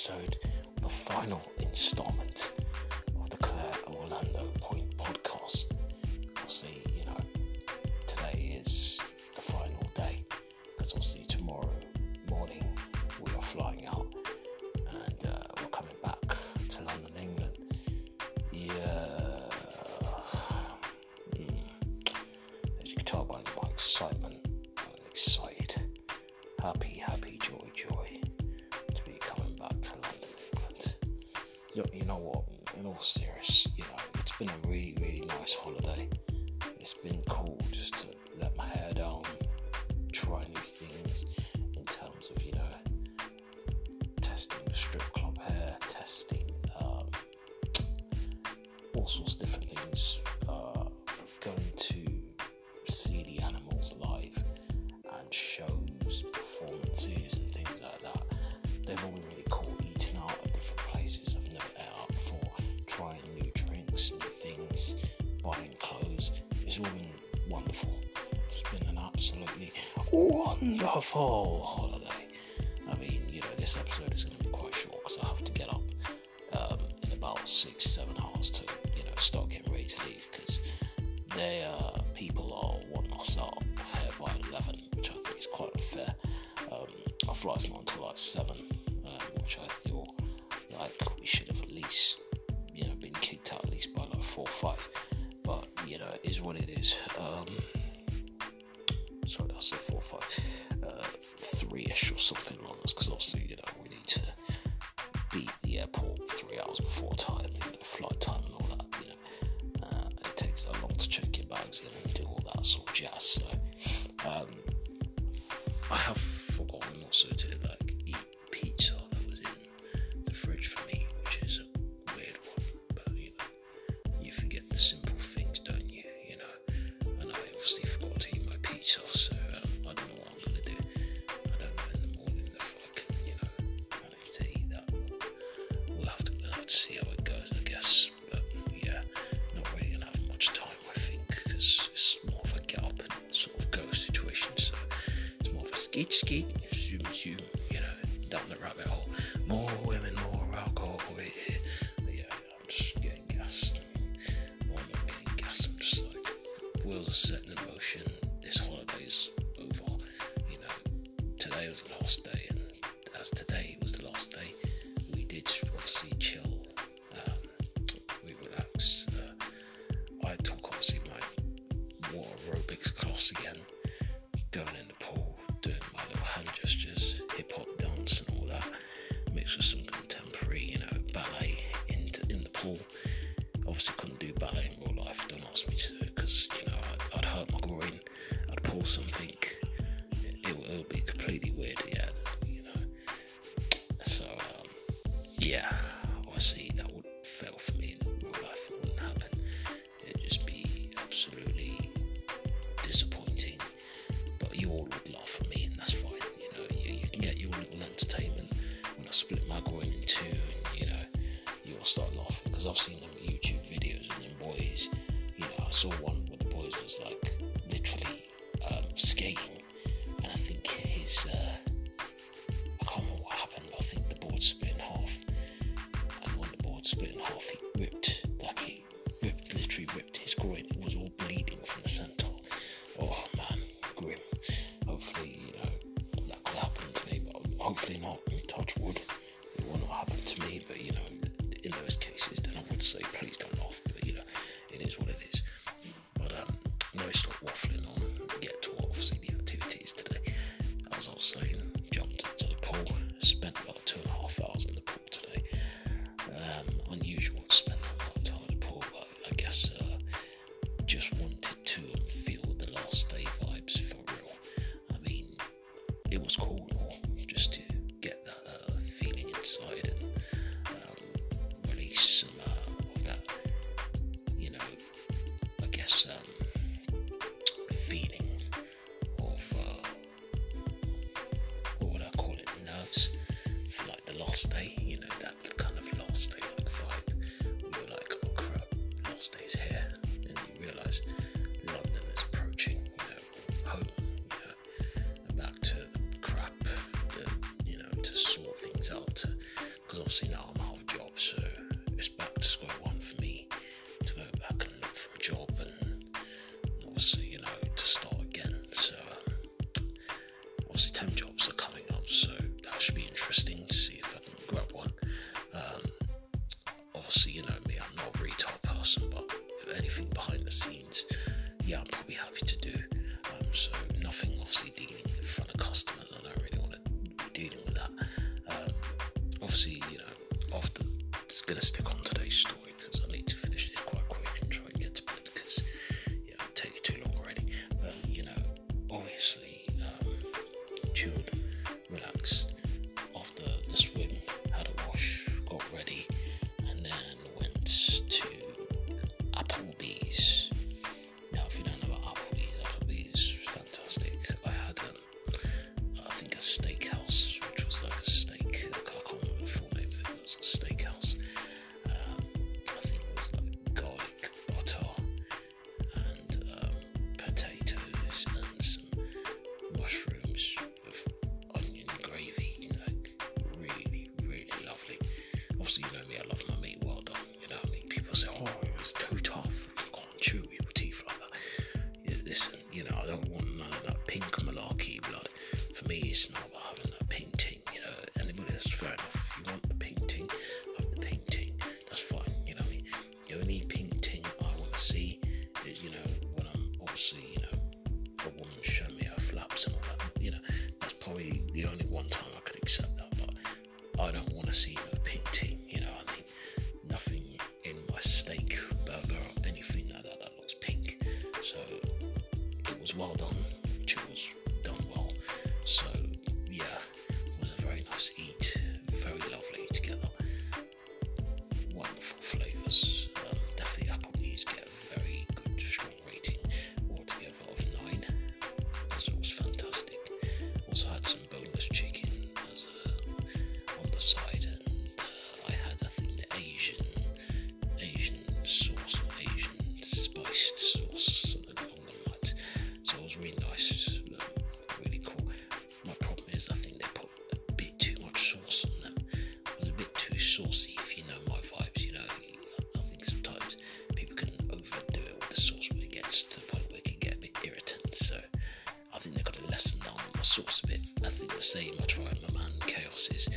episode, the final installment of the Clear Orlando Point podcast. Obviously, you know, today is the final day because obviously tomorrow morning we are flying out and uh, we're coming back to London, England. Yeah, mm. as you can tell by my excitement, I'm excited, happy, know what? In all serious, you know, it's been a really, really nice holiday. It's been cool just to let my hair down, try new things in terms of, you know, testing the strip club hair, testing um, all sorts of different things, wonderful holiday. I mean, you know, this episode is going to be quite short because I have to get up um, in about six, seven hours to, you know, start getting ready to leave because they uh, people are wanting us out here by 11, which I think is quite unfair. Um, our flight's not until like 7, um, which I something along those because obviously, you know, we need to beat the airport three hours before time, to see how it goes, I guess. But yeah, not really gonna have much time, I think, because it's more of a get up and sort of go situation. So it's more of a skeet skeet, zoom zoom, you know, down the rabbit hole. More women, more alcohol. Yeah, yeah I'm just getting gassed. I'm not getting gassed. I'm just like are setting in motion. This holiday's over. You know, today was the last day, and as today It, it, would- be completely weird. Yeah, you know. So um, yeah, obviously that would fail for me in real life. It wouldn't happen. It'd just be absolutely disappointing. But you all would laugh at me, and that's fine. You know, you, you can get your little entertainment when I split my groin in two, and you know, you all start laughing because I've seen them YouTube videos and them boys. You know, I saw one where the boys was like literally um, skating, I often. Just gonna stick on today's story. Podcast für It's really cool. My problem is I think they put a bit too much sauce on them. It was a bit too saucy, if you know my vibes. You know, I think sometimes people can overdo it with the sauce, but it gets to the point where it can get a bit irritant. So I think they've got to lessen down on the sauce a bit. I think the same I try my man Chaos is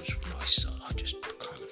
was nice. I just kind of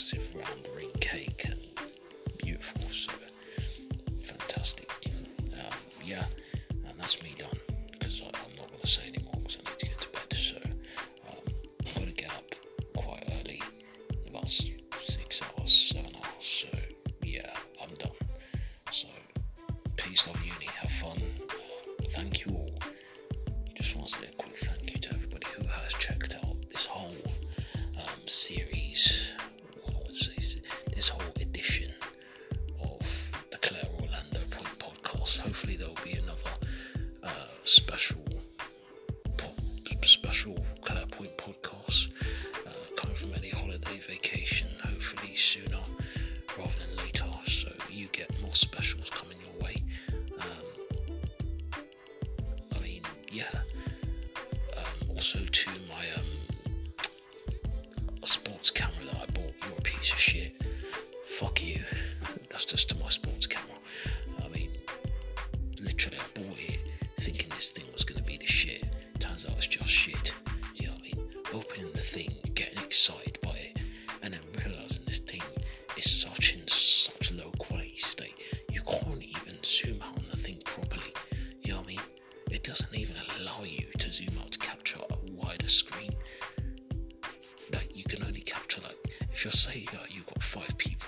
massive round ring cake and beautiful, so fantastic. Um, yeah, and that's me done because I'm not going to say anymore because I need to get to bed. So um, I'm going to get up quite early, about six hours, seven hours. So yeah, I'm done. So peace, love, uni, have fun. Uh, thank you all. Just want to say a quick thank you to everybody who has checked out this whole um, series this whole edition of the Clear Orlando Point podcast. Hopefully, there will be another uh, special po- special Clear Point podcast uh, coming from any holiday vacation. Hopefully, sooner rather than later, so you get more specials coming your way. Um, I mean, yeah. Um, also, to my um, sports camera that I bought, you're a piece of shit. if you're say uh, you've got five people.